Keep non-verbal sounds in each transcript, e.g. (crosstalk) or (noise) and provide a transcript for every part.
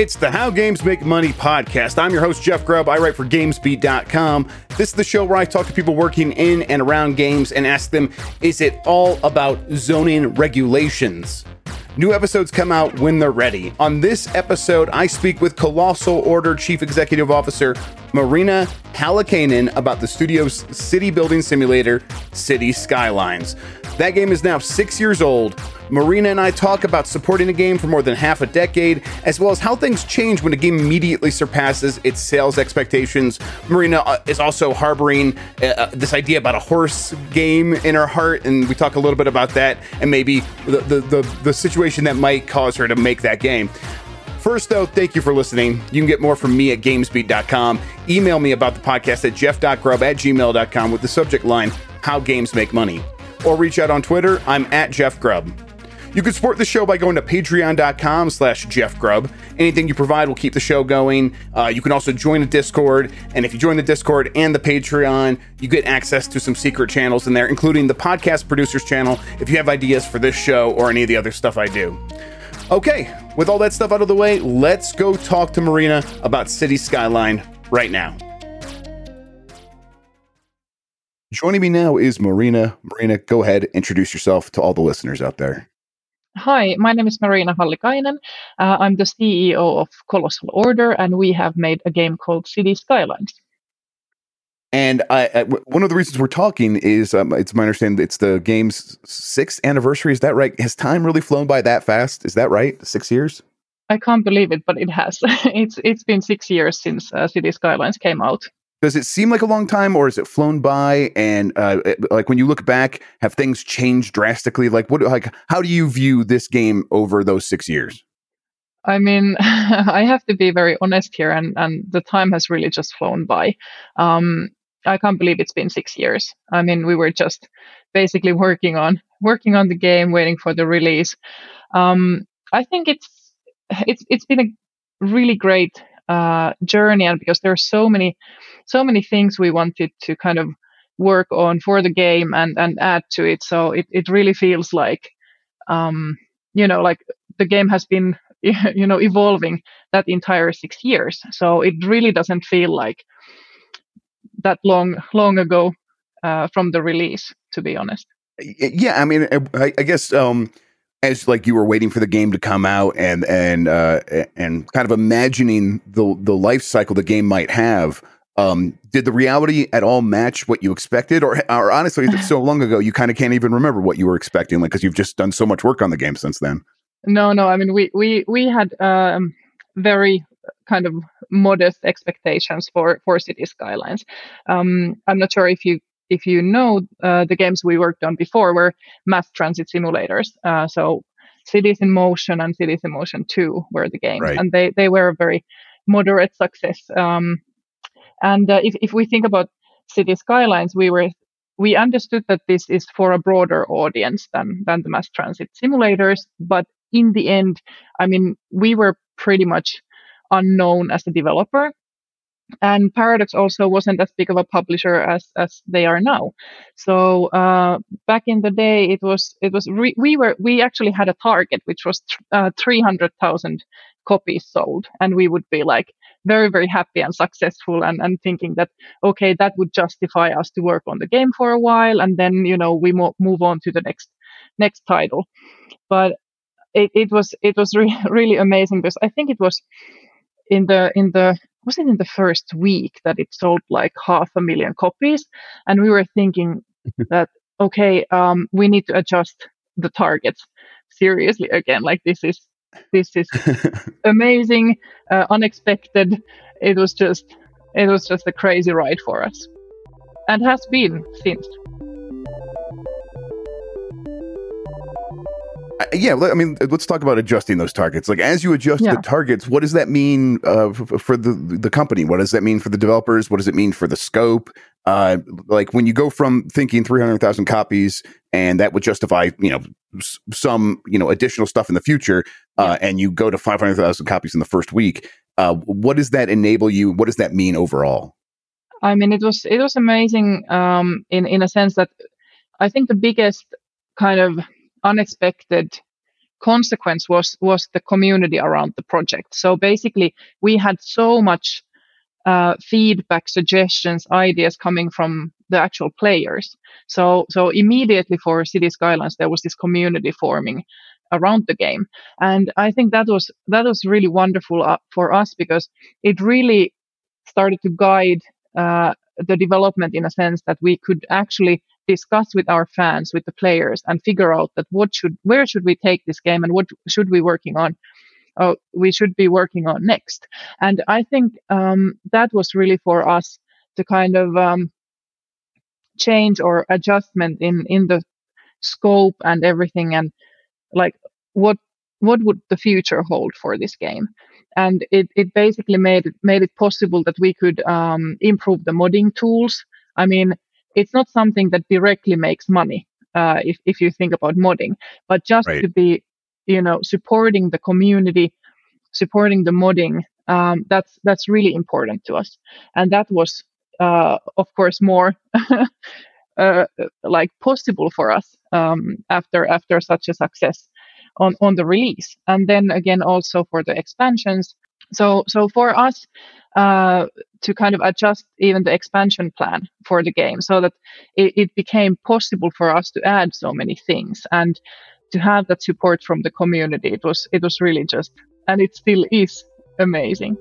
It's the How Games Make Money podcast. I'm your host, Jeff Grubb. I write for GamesBeat.com. This is the show where I talk to people working in and around games and ask them, is it all about zoning regulations? New episodes come out when they're ready. On this episode, I speak with Colossal Order Chief Executive Officer Marina Hallikainen about the studio's city building simulator, Cities Skylines. That game is now six years old. Marina and I talk about supporting a game for more than half a decade, as well as how things change when a game immediately surpasses its sales expectations. Marina uh, is also harboring uh, uh, this idea about a horse game in her heart, and we talk a little bit about that and maybe the, the, the, the situation that might cause her to make that game. First, though, thank you for listening. You can get more from me at gamesbeat.com. Email me about the podcast at jeff.grubb at gmail.com with the subject line, How Games Make Money or reach out on Twitter. I'm at Jeff Grubb. You can support the show by going to patreon.com slash Jeff Grubb. Anything you provide will keep the show going. Uh, you can also join the Discord. And if you join the Discord and the Patreon, you get access to some secret channels in there, including the podcast producers channel if you have ideas for this show or any of the other stuff I do. Okay, with all that stuff out of the way, let's go talk to Marina about City Skyline right now. Joining me now is Marina. Marina, go ahead, introduce yourself to all the listeners out there. Hi, my name is Marina Hallikainen. Uh, I'm the CEO of Colossal Order, and we have made a game called Cities Skylines. And I, I, one of the reasons we're talking is um, it's my understanding it's the game's sixth anniversary. Is that right? Has time really flown by that fast? Is that right? Six years? I can't believe it, but it has. (laughs) it's it's been six years since uh, Cities Skylines came out does it seem like a long time or is it flown by? And uh, like when you look back have things changed drastically? Like what like how do you view this game over those six years? I mean (laughs) i have to be very honest here and and the time has really just flown by. Um i can't believe it's been six years. I mean we were just basically working on working on the game waiting for the release. Um i think it's it's it's been a really great uh, journey and because there are so many so many things we wanted to kind of work on for the game and and add to it. So it, it really feels like um, you know like the game has been (laughs) you know evolving that entire six years. So it really doesn't feel like that long long ago uh, from the release to be honest. Yeah i mean i, I guess um as like you were waiting for the game to come out and and uh, and kind of imagining the the life cycle the game might have. Um, did the reality at all match what you expected, or or honestly, it's so long ago you kind of can't even remember what you were expecting, like because you've just done so much work on the game since then? No, no. I mean, we we we had um, very kind of modest expectations for for Cities Skylines. Um, I'm not sure if you if you know uh, the games we worked on before were mass transit simulators. Uh, so Cities in Motion and Cities in Motion 2 were the games, right. and they, they were a very moderate success. Um, and uh, if, if we think about Cities Skylines, we were we understood that this is for a broader audience than than the mass transit simulators, but in the end, I mean, we were pretty much unknown as a developer and Paradox also wasn't as big of a publisher as as they are now. So uh, back in the day, it was it was re- we were we actually had a target which was uh, three hundred thousand copies sold, and we would be like very very happy and successful, and and thinking that okay that would justify us to work on the game for a while, and then you know we mo- move on to the next next title. But it, it was it was re- really amazing because I think it was in the in the was it in the first week that it sold like half a million copies? And we were thinking (laughs) that okay um, we need to adjust the targets seriously again. Like this is this is (laughs) amazing uh, unexpected. It was just it was just a crazy ride for us. And has been since yeah, I mean, let's talk about adjusting those targets. Like, as you adjust yeah. the targets, what does that mean uh, for, for, the the company? What does that mean for the developers? What does it mean for the scope? Uh, like, when you go from thinking three hundred thousand copies, and that would justify, you know, some you know additional stuff in the future, uh, yeah. and you go to five hundred thousand copies in the first week. Uh, what does that enable you? What does that mean overall? I mean, it was it was amazing um, in in a sense that I think the biggest kind of unexpected consequence was was the community around the project. So basically, we had so much uh, feedback, suggestions, ideas coming from the actual players. So so immediately for Cities Skylines, there was this community forming around the game, and I think that was that was really wonderful uh, for us because it really started to guide uh, the development in a sense that we could actually discuss with our fans, with the players, and figure out that what should, where should we take this game, and what should we working on, uh, we should be working on next. And I think um, that was really for us to kind of um, change or adjustment in in the scope and everything, and like what what would the future hold for this game and it, it basically made it, made it possible that we could um, improve the modding tools i mean it's not something that directly makes money uh, if, if you think about modding but just right. to be you know supporting the community supporting the modding um, that's that's really important to us and that was uh, of course more (laughs) uh, like possible for us um, after after such a success on, on the release. And then again, also for the expansions. So, so for us uh, to kind of adjust even the expansion plan for the game so that it, it became possible for us to add so many things and to have that support from the community, it was, it was really just, and it still is amazing.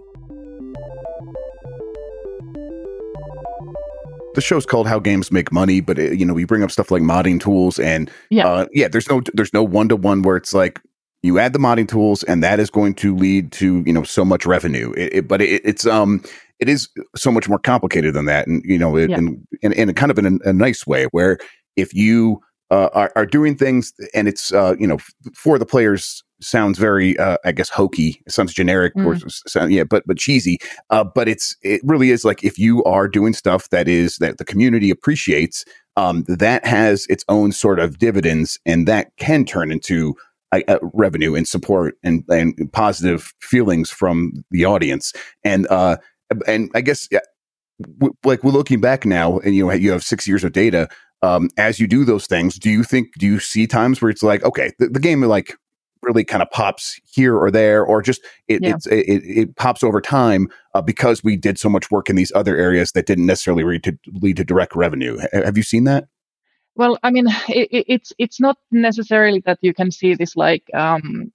the show's called How Games Make Money, but it, you know we bring up stuff like modding tools and yeah, uh, yeah. There's no there's no one to one where it's like you add the modding tools and that is going to lead to you know so much revenue. It, it, but it's um it is so much more complicated than that, and you know it, yeah. in, in, in kind of in a, a nice way where if you uh, are, are doing things and it's uh, you know for the players sounds very uh, i guess hokey it sounds generic mm. or sound, yeah but but cheesy uh, but it's it really is like if you are doing stuff that is that the community appreciates um, that has its own sort of dividends and that can turn into revenue and support and, and positive feelings from the audience and uh and i guess yeah, w- like we're looking back now and you know you have six years of data um, as you do those things, do you think, do you see times where it's like, okay, the, the game like really kind of pops here or there, or just it, yeah. it, it, pops over time uh, because we did so much work in these other areas that didn't necessarily lead to, lead to direct revenue. Have you seen that? Well, I mean, (sighs) it, it's it's not necessarily that you can see this like um,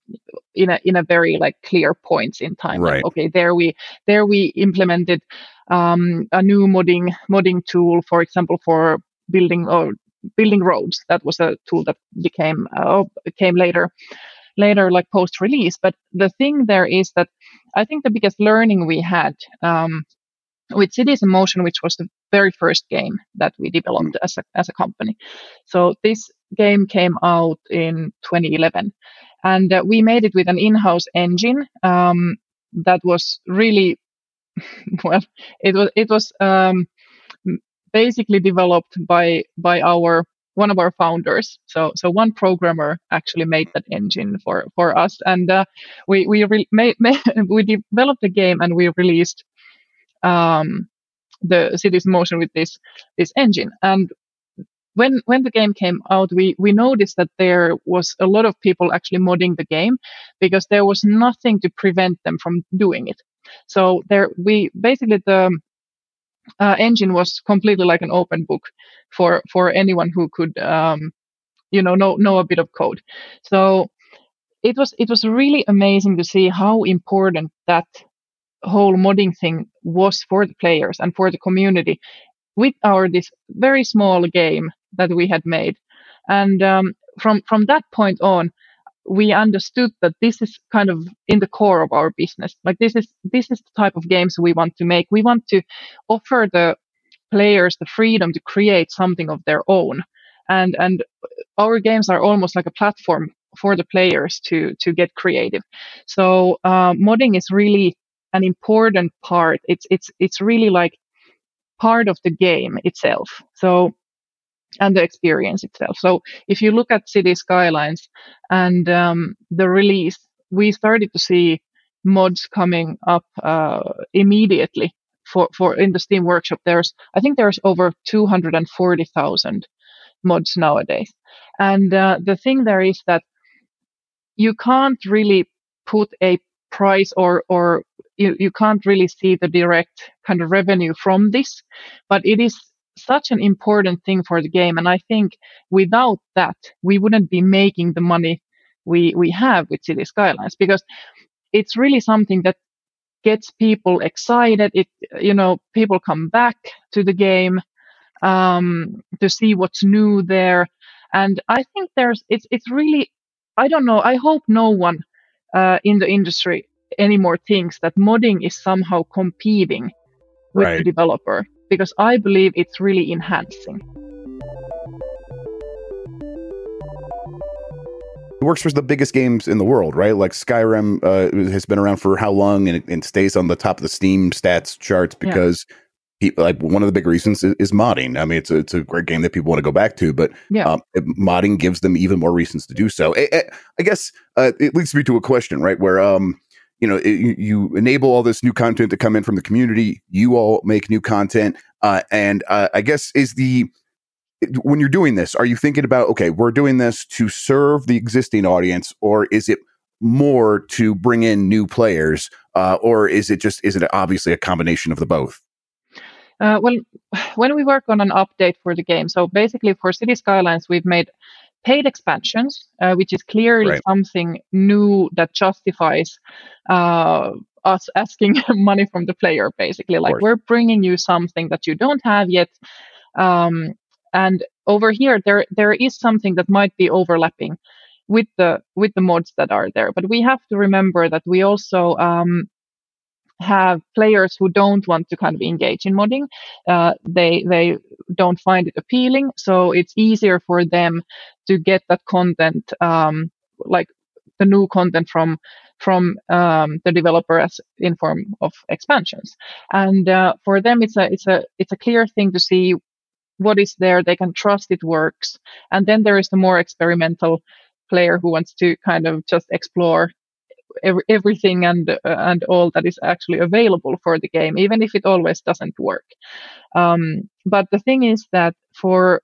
in a in a very like clear points in time. Right. Like, okay, there we there we implemented um, a new modding modding tool, for example, for building or building roads. That was a tool that became uh, came later later like post release. But the thing there is that I think the biggest learning we had um, with Cities in Motion, which was the very first game that we developed as a, as a company. So this game came out in 2011, and uh, we made it with an in-house engine um, that was really (laughs) well. It was it was um, basically developed by by our one of our founders. So so one programmer actually made that engine for for us, and uh, we we re- made, (laughs) made, we developed the game and we released um, the city's Motion with this this engine. And when when the game came out, we we noticed that there was a lot of people actually modding the game because there was nothing to prevent them from doing it. So there we basically the uh, engine was completely like an open book for for anyone who could um, you know know know a bit of code so it was it was really amazing to see how important that whole modding thing was for the players and for the community with our this very small game that we had made and um, from from that point on we understood that this is kind of in the core of our business. Like this is this is the type of games we want to make. We want to offer the players the freedom to create something of their own. And and our games are almost like a platform for the players to to get creative. So uh, modding is really an important part. It's it's it's really like part of the game itself. So and the experience itself. So if you look at Cities Skylines and um, the release, we started to see mods coming up uh, immediately for, for in the Steam Workshop. There's I think there's over 240,000 mods nowadays. And uh, the thing there is that you can't really put a price or or you, you can't really see the direct kind of revenue from this but it is such an important thing for the game. And i think without that we wouldn't be making the money we we have with cities skylines because it's really something that gets people excited. It you know people come back to the game um, to see what's new there. And i think there's it's it's really i don't know i hope no one uh, in the industry anymore thinks that modding is somehow competing with right. the developer because I believe it's really enhancing. It works for the biggest games in the world, right? Like Skyrim uh, has been around for how long and it, stays on the top of the Steam stats charts because yeah like one of the big reasons is, is, modding. I mean, it's a, it's a great game that people want to go back to, but yeah. um, modding gives them even more reasons to do so. I, guess uh, it leads me to a question, right? Where um, you know, it, you enable all this new content to come in from the community. You all make new content, uh, and uh, I guess is the when you're doing this, are you thinking about okay, we're doing this to serve the existing audience, or is it more to bring in new players, uh, or is it just is it obviously a combination of the both? Uh, well, (sighs) when we work on an update for the game, so basically for Cities Skylines, we've made paid expansions, uh, which is clearly right. something new that justifies uh, us (laughs) asking (laughs) money from the player. Basically, like we're bringing you something that you don't have yet. Um, and over here, there there is something that might be overlapping with the with the mods that are there. But we have to remember that we also um, have players who don't want to kind of engage in modding. Uh, they they don't find it appealing, so it's easier for them to get that content, um, like the new content from from um, the developer as in form of expansions. And uh, for them, it's a it's a it's a clear thing to see what is there. They can trust it works. And then there is the more experimental player who wants to kind of just explore every, everything and uh, and all that is actually available for the game, even if it always doesn't work. Um, but the thing is that for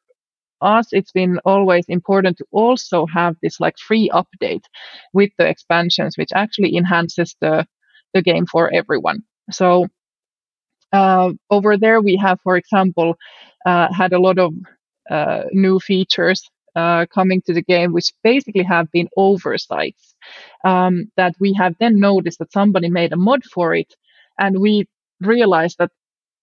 us, it's been always important to also have this like free update with the expansions, which actually enhances the the game for everyone. So uh, over there, we have, for example, uh, had a lot of uh, new features uh, coming to the game, which basically have been oversights um, that we have then noticed that somebody made a mod for it, and we realized that,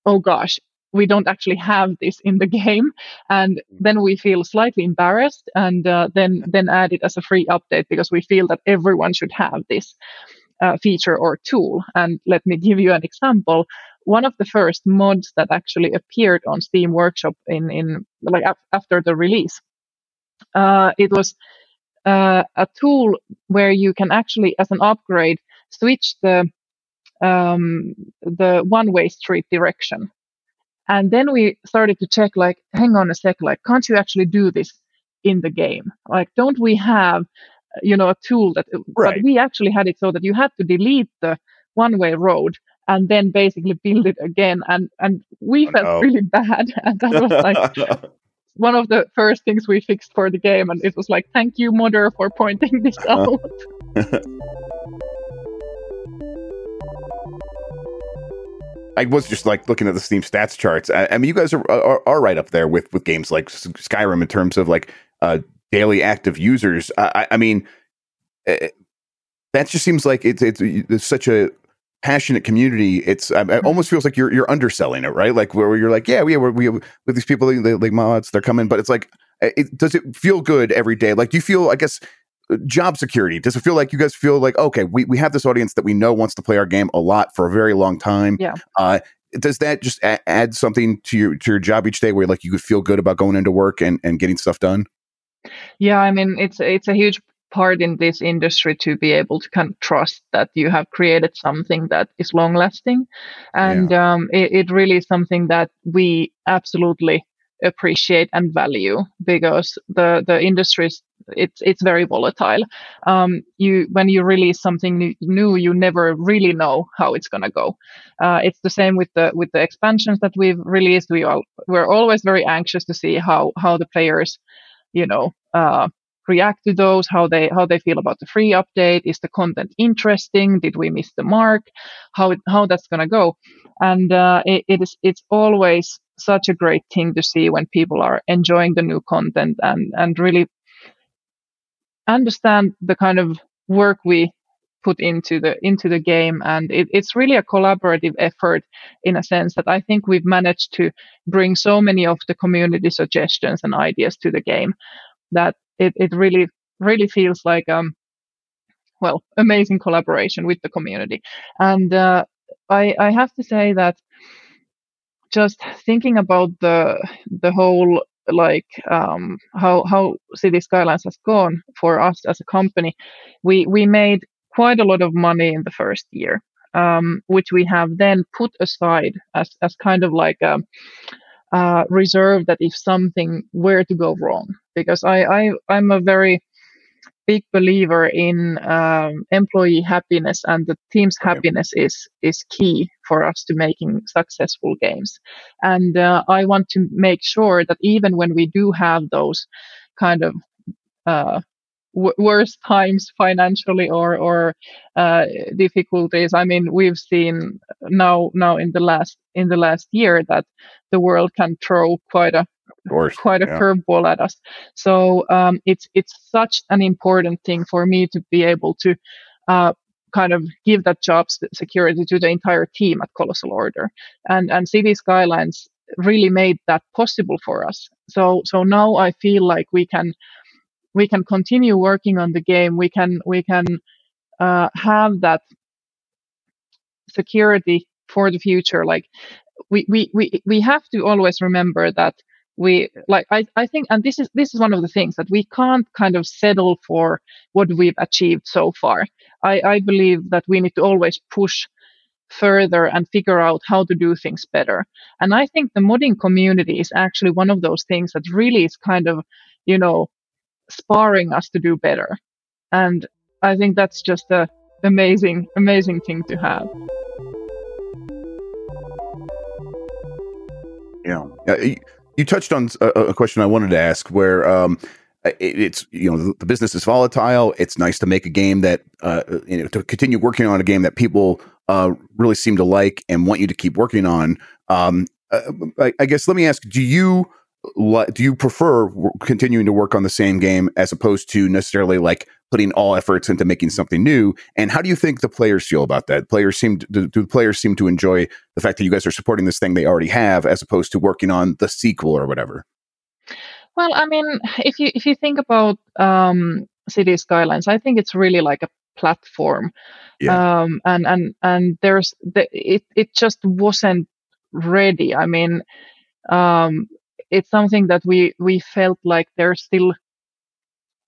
oh gosh, we don't actually have this in the (laughs) game, and then we feel slightly embarrassed, and uh, then then add it as a free update because we feel that everyone should have this. Uh, feature or tool. And let me give you an example. One of the first mods that actually appeared on Steam Workshop in, in like af- after the release uh, it was uh, a tool where you can actually, as an upgrade, switch the um, the one-way street direction. And then we started to check, like, hang on a sec, like, can't you actually do this in the game? Like, don't we have, you know, a tool that? Right. But we actually had it so that you had to delete the one-way road and then basically build it again. And and we oh, felt no. really (laughs) bad, and that was like (laughs) one of the first things we fixed for the game, and it was like, "Thank you, modder, for pointing this out." (laughs) I was just like looking at the Steam stats charts. I, I mean, you guys are, are, are right up there with with games like Skyrim in terms of like uh, daily active users. I, I mean, it, eh, that just seems like it's, it's it's such a passionate community, it's it mm-hmm. almost feels like you're you're underselling it, right? Like where, you're like, yeah, we we have with these people, they, like mods, they're coming, but it's like, it, does it feel good every day? Like, do you feel, I guess, uh, job security? Does it feel like you guys feel like, okay, we we have this audience that we know wants to play our game a lot for a very long time? Yeah. Uh, does that just a- add something to your to your job each day where like you could feel good about going into work and and getting stuff done? Yeah, I mean it's it's a huge part in this industry to be able to kind of trust that you have created something that is long lasting and yeah. um, it, it really is something that we absolutely appreciate and value because the the industry is it's it's very volatile. Um, you when you release something new, new you never really know how it's going to go. Uh, it's the same with the with the expansions that we've released. We all we're always very anxious to see how how the players you know uh, react to those how they how they feel about the free update is the content interesting did we miss the mark how it, how that's going to go. And uh, it, it is it's always such a great thing to see when people are enjoying the new content and and really understand the kind of work we put into the into the game. And it, it's really a collaborative effort in a sense that i think we've managed to bring so many of the community suggestions and ideas to the game that it, it really really feels like um well amazing collaboration with the community. And uh, i i have to say that just thinking about the the whole like um, how how Cities Skylines has gone for us as a company, we we made quite a lot of money in the first year, um, which we have then put aside as as kind of like a, a reserve that if something were to go wrong, because I I I'm a very big believer in um, employee happiness and the team's happiness is is key for us to making successful games. And uh, i want to make sure that even when we do have those kind of uh, w- worse times financially or or uh, difficulties i mean we've seen now now in the last in the last year that the world can throw quite a quite a yeah. curveball at us. So um, it's it's such an important thing for me to be able to uh, kind of give that job security to the entire team at Colossal Order, and and Cities Skylines really made that possible for us. So so now I feel like we can we can continue working on the game. We can we can uh, have that security for the future. Like we, we, we, we have to always remember that we like I, I think and this is this is one of the things that we can't kind of settle for what we've achieved so far i i believe that we need to always push further and figure out how to do things better and i think the modding community is actually one of those things that really is kind of you know sparring us to do better and i think that's just a amazing amazing thing to have yeah you touched on a, question I wanted to ask where um, it's you know the business is volatile. It's nice to make a game that uh, you know to continue working on a game that people uh, really seem to like and want you to keep working on. Um, uh, I, guess let me ask: Do you do you prefer continuing to work on the same game as opposed to necessarily like putting all efforts into making something new. And how do you think the players feel about that? Players seem to, do, do the players seem to enjoy the fact that you guys are supporting this thing they already have as opposed to working on the sequel or whatever? Well, I mean, if you if you think about um, Cities Skylines, I think it's really like a platform, yeah. um, and and and there's the, it it just wasn't ready. I mean, um, it's something that we we felt like there's still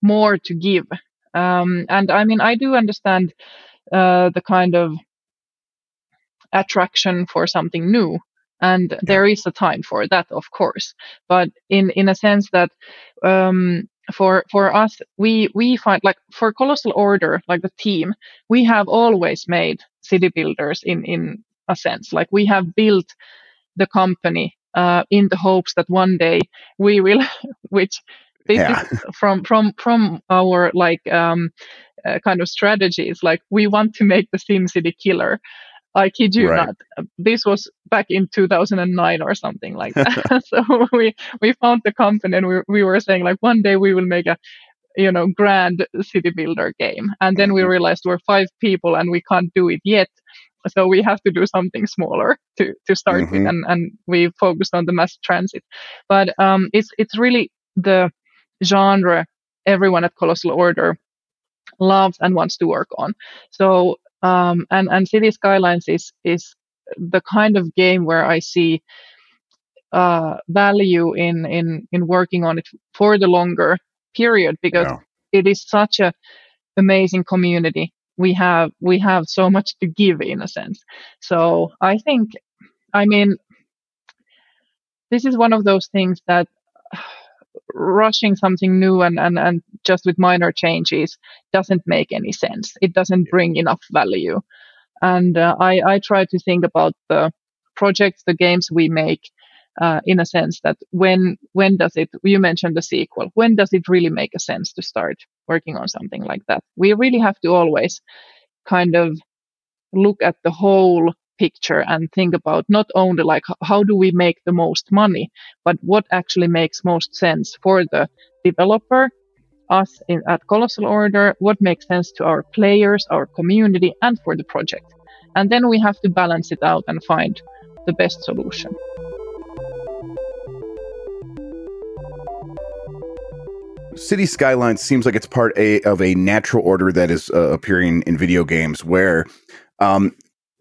more to give. Um, and I mean, I do understand uh, the kind of attraction for something new and there is a time for that of course. But in in a sense that um, for for us we we find like for colossal order like the team we have always made city builders in in a sense. Like we have built the company uh, in the hopes that one day we will (laughs) which this yeah. is (laughs) from from from our like um, uh, kind of strategies. Like we want to make the SimCity killer. I kid you right. not. This was back in 2009 or something like that. (laughs) so we we found the company and we we were saying like one day we will make a you know grand city builder game and then we mm-hmm. realized we're five people and we can't do it yet (laughs) so we have to do something smaller (laughs) to to start mm-hmm. with and and we focused on the mass transit but um it's it's really the genre everyone at Colossal Order loves and wants to work on. So um, and and Cities Skylines is is the kind of game where I see uh, value in in in working on it for the longer period because yeah. it is such a amazing community. We have we have so much to give in a sense. So I think, I mean, this is one of those things that (sighs) rushing something new and, and, and just with minor changes doesn't make any sense. It doesn't bring enough value. And uh, I, I try to think about the projects, the games we make uh, in a sense that when when does it you mentioned the sequel. When does it really make a sense to start working on something like that? We really have to always kind of look at the whole picture and think about not only like how do we make the most money but what actually makes most sense for the developer us in, at colossal order what makes sense to our players our community and for the project. And then we have to balance it out and find the best solution Cities Skylines seems like it's part a, of a natural order that is uh, appearing in video games where um,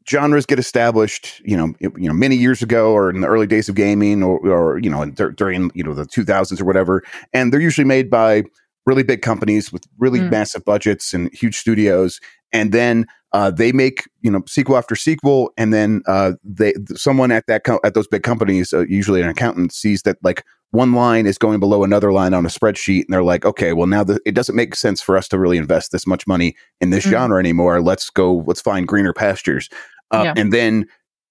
genres get established, you know, you know, many years ago or in the early days of gaming or, or you know, during, you know, the 2000s or whatever. And they're usually made by really big companies with really mm. massive budgets and huge studios. And then uh, they make you know sequel after sequel, and then uh, they someone at that co- at those big companies, uh, usually an accountant, sees that like one line is going below another line on a spreadsheet, and they're like, okay, well now the, it doesn't make sense for us to really invest this much money in this mm. genre anymore. Let's go, let's find greener pastures. Uh, yeah. And then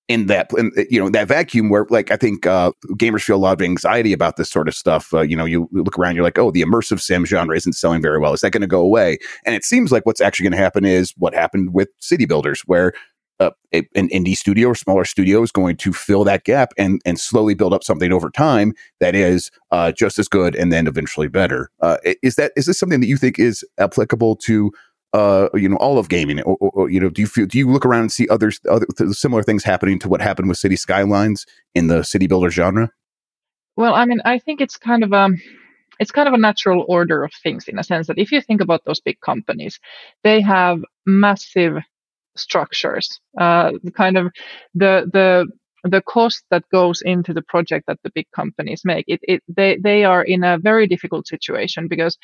in that in, you know that vacuum where like i think uh, gamers feel a lot of anxiety about this sort of stuff uh, you know you look around you're like oh the immersive sim genre isn't selling very well is that going to go away and it seems like what's actually going to happen is what happened with city builders where uh, a, an indie studio or smaller studio is going to fill that gap and and slowly build up something over time that is uh, just as good and then eventually better. Uh, is that is this something that you think is applicable to uh, you know, all of gaming? Or, or, or, you know, do you feel, do you look around and see others, other similar things happening to what happened with Cities Skylines in the city builder genre? Well, I mean, I think it's kind of um, it's kind of a natural order of things in a sense that if you think about those big companies, they have massive structures. Uh, kind of the the the cost that goes into the project that the big companies make it, it they they are in a very difficult situation because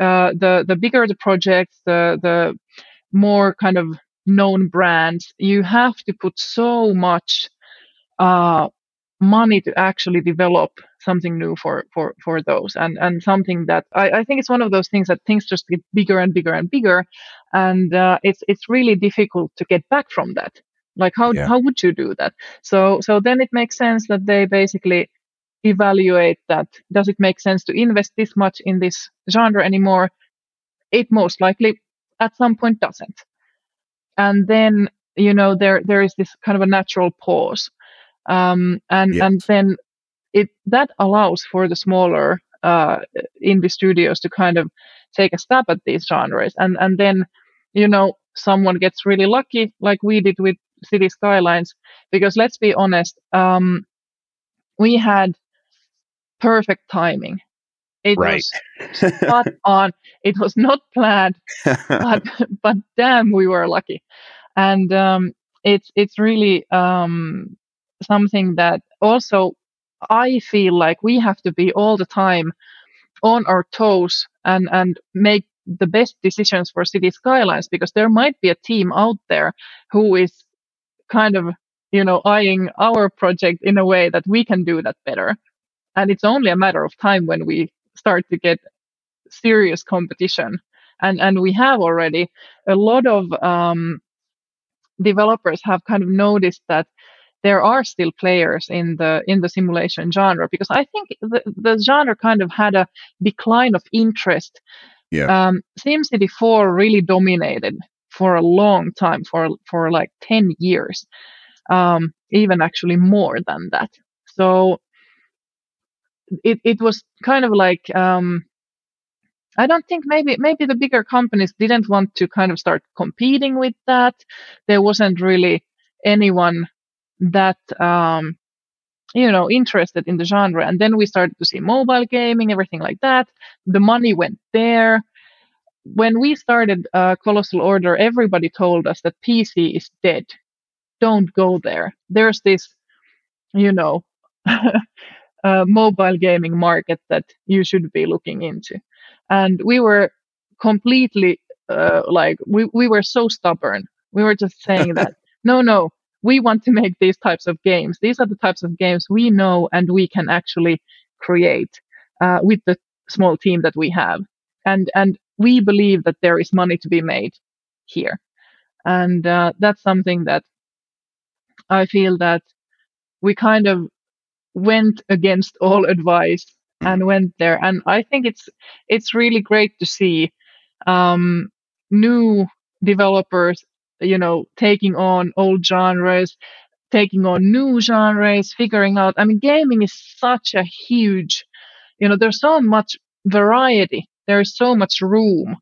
uh, the the bigger the project, the the more kind of known brands, you have to put so much uh, money to actually develop something new for for for those. And and something that I, I think it's one of those things that things just get bigger and bigger and bigger. And uh, it's it's really difficult to get back from that. Like how yeah. how would you do that? So so then it makes sense that they basically evaluate that. Does it make sense to invest this much in this genre anymore? It most likely at some point doesn't. And then you know there there is this kind of a natural pause. Um, and yes. and then it that allows for the smaller uh, indie studios to kind of take a stab at these genres and and then you know someone gets really lucky like we did with cities skylines because let's be honest um, we had perfect timing. It right. was spot (laughs) on. It was not planned, (laughs) but but damn, we were lucky. And um, it's it's really um, something that also I feel like we have to be all the time on our toes and and make the best decisions for cities skylines because there might be a team out there who is kind of you know eyeing our project in a way that we can do that better and it's only a matter of time when we start to get serious competition. And, and we have already a lot of um, developers have kind of noticed that there are still players in the in the simulation genre because I think the, the genre kind of had a decline of interest. Yeah. Um, SimCity 4 really dominated for a long time, for for like 10 years, um, even actually more than that. So it, it was kind of like um, I don't think maybe maybe the bigger companies didn't want to kind of start competing with that. There wasn't really anyone that um, you know interested in the genre, and then we started to see mobile gaming, everything like that. The money went there. When we started uh, Colossal Order, everybody told us that PC is dead. Don't go there. There's this, you know, (laughs) uh, mobile gaming market that you should be looking into. And we were completely uh, like, we, we were so stubborn. We were just saying that, (laughs) no, no, we want to make these types of games. These are the types of games we know and we can actually create uh, with the small team that we have. And, and we believe that there is money to be made here. And uh, that's something that I feel that we kind of went against all advice mm. and went there. And I think it's it's really great to see um, new developers, you know, taking on old genres, taking on new genres, figuring out. I mean, gaming is such a huge, you know, there's so much variety. There's so much room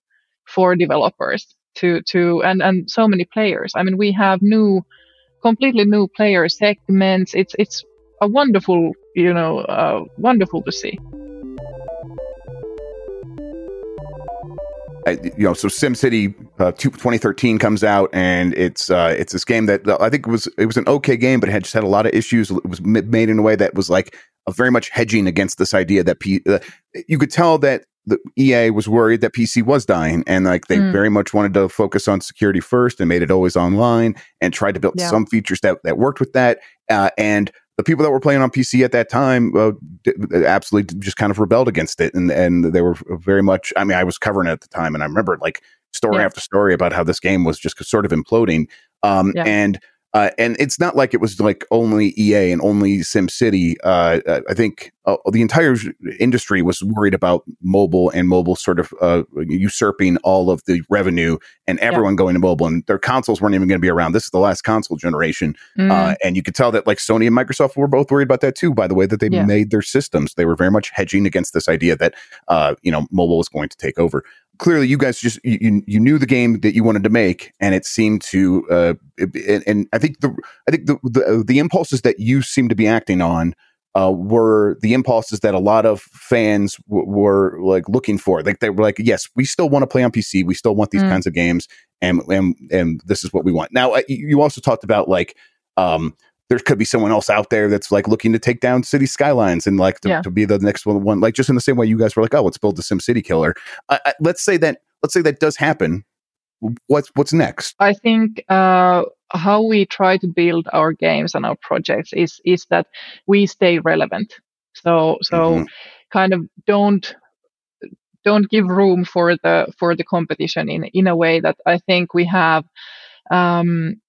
for developers to to and and so many players. I mean, we have new, completely new player segments. It's it's a wonderful, you know, uh, wonderful to see. You know, so SimCity uh, 2013 comes out, and it's uh, it's this game that I think was it was an okay game, but it had just had a lot of issues. It was made in a way that was like a very much hedging against this idea that P- uh, you could tell that the EA was worried that PC was dying, and like they mm. very much wanted to focus on security first, and made it always online, and tried to build yeah. some features that that worked with that, uh, and the people that were playing on PC at that time uh, absolutely just kind of rebelled against it, and and they were very much. I mean, I was covering it at the time, and I remember like story yeah. after story about how this game was just sort of imploding. Um, yeah. And uh, and it's not like it was like only EA and only SimCity. Uh, uh, I think uh, the entire industry was worried about mobile and mobile sort of uh, usurping all of the revenue and everyone yeah. going to mobile. And their consoles weren't even going to be around. This is the last console generation, mm. and you could tell that like Sony and Microsoft were both worried about that too. By the way, that they yeah. made their systems, they were very much hedging against this idea that you know mobile was going to take over clearly you guys just you you knew the game that you wanted to make and it seemed to uh and, and i think the i think the, the, the impulses that you seem to be acting on uh, were the impulses that a lot of fans w- were like looking for. Like they were like, yes, we still want to play on PC. We still want these mm. kinds of games, and and and this is what we want. Now, you also talked about like um, there could be someone else out there that's like looking to take down cities skylines and like to, yeah. to be the next one, one. Like just in the same way you guys were like, oh, let's build the Sim City killer. Uh, let's say that let's say that does happen. What's what's next? I think uh, how we try to build our games and our projects is is that we stay relevant. So so mm-hmm. kind of don't don't give room for the for the competition in in a way that I think we have um,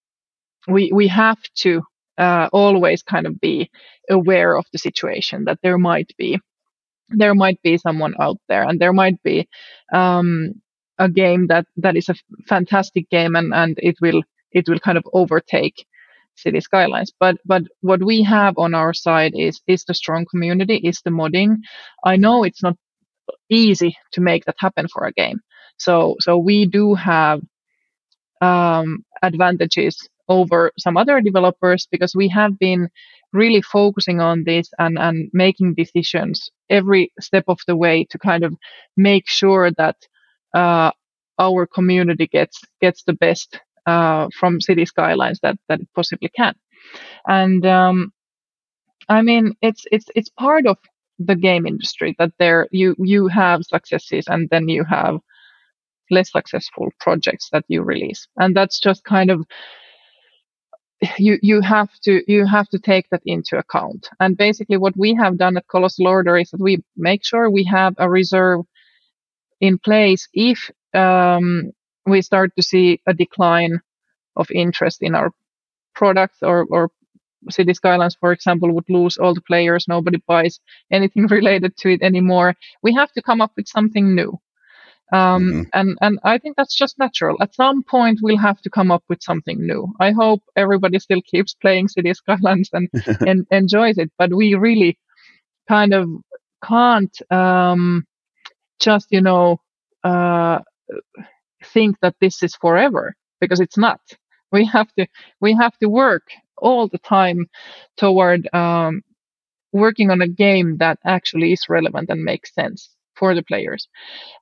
we we have to uh, always kind of be aware of the situation that there might be there might be someone out there and there might be um, a game that that is a fantastic game and and it will it will kind of overtake cities skylines. But but what we have on our side is is the strong community is the modding. I know it's not easy to make that happen for a game. So so we do have um, advantages over some other developers because we have been really focusing on this and, and making decisions every step of the way to kind of make sure that uh, our community gets gets the best uh, from cities skylines that that it possibly can. And um, i mean it's it's it's part of the game industry that there you you have successes and then you have less successful projects that you release. And that's just kind of you you have to you have to take that into account. And basically, what we have done at Colossal Order is that we make sure we have a reserve in place if um, we start to see a decline of interest in our products or or Cities Skylines, for example, would lose all the players. Nobody buys anything (laughs) related to it anymore. We have to come up with something new. Um, mm-hmm. and, and I think that's just natural. At some point, we'll have to come up with something new. I hope everybody still keeps playing Cities Skylines and, (laughs) and enjoys it, but we really kind of can't um, just, you know, uh, think that this is forever because it's not. We have to we have to work all the time toward um, working on a game that actually is relevant and makes sense for the players.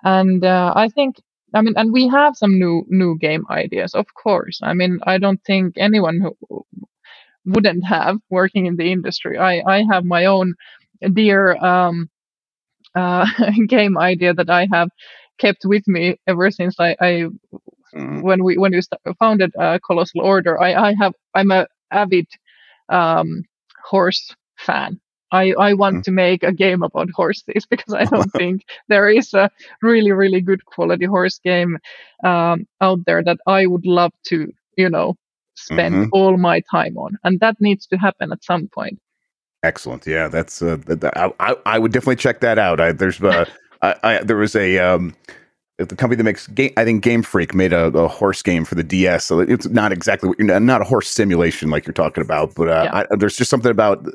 And uh, I think, I mean, and we have some new new game ideas, of course. I mean, I don't think anyone who wouldn't have working in the industry. I I have my own dear um, (laughs) uh, game idea that I have kept with me ever since I, I mm. when we when we founded uh, Colossal Order. I I have I'm a avid um, horse fan I, I want mm. to make a game about horses (laughs) because I don't (laughs) think there is a really, really good quality horse game um, out there that I would love to, you know, spend mm-hmm. all my time on. And that needs to happen at some point. Excellent. Yeah, that's uh, that, I, I would definitely check that out. I, there's uh, (laughs) I, I, there was a um, the company that makes game, I think Game Freak made a, a, horse game for the DS. So it's not exactly what you're not a horse simulation like you're talking about, but uh, yeah. I, there's just something about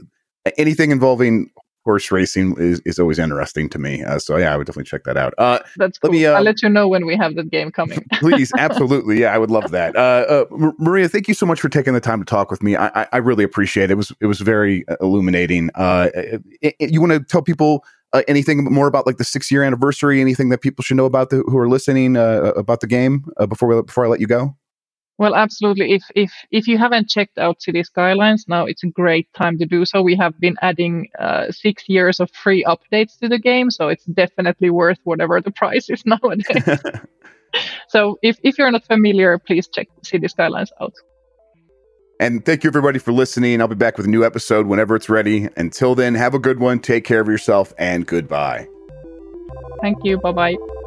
anything involving horse racing is, is always interesting to me. Uh, so yeah, I would definitely check that out. Uh, That's cool. Me, uh, I'll let you know when we have the game coming. (laughs) please, (laughs) absolutely, yeah, I would love that. Uh, uh Maria, thank you so much for taking the time to talk with me. I, I, I really appreciate it. It was it was very uh, illuminating. Uh, it, it, you want to tell people uh, anything more about like the six year anniversary? Anything that people should know about the, who are listening uh, about the game uh, before we, before I let you go? Well, absolutely. If if if you haven't checked out Cities Skylines now, it's a great time to do so. We have been adding uh, six years of free updates to the game, so it's definitely worth whatever the (laughs) price is nowadays. (laughs) so if if you're not familiar, please check Cities Skylines out. And thank you everybody for listening. I'll be back with a new episode whenever it's ready. Until then, have a good one. Take care of yourself and goodbye. Thank you. Bye bye.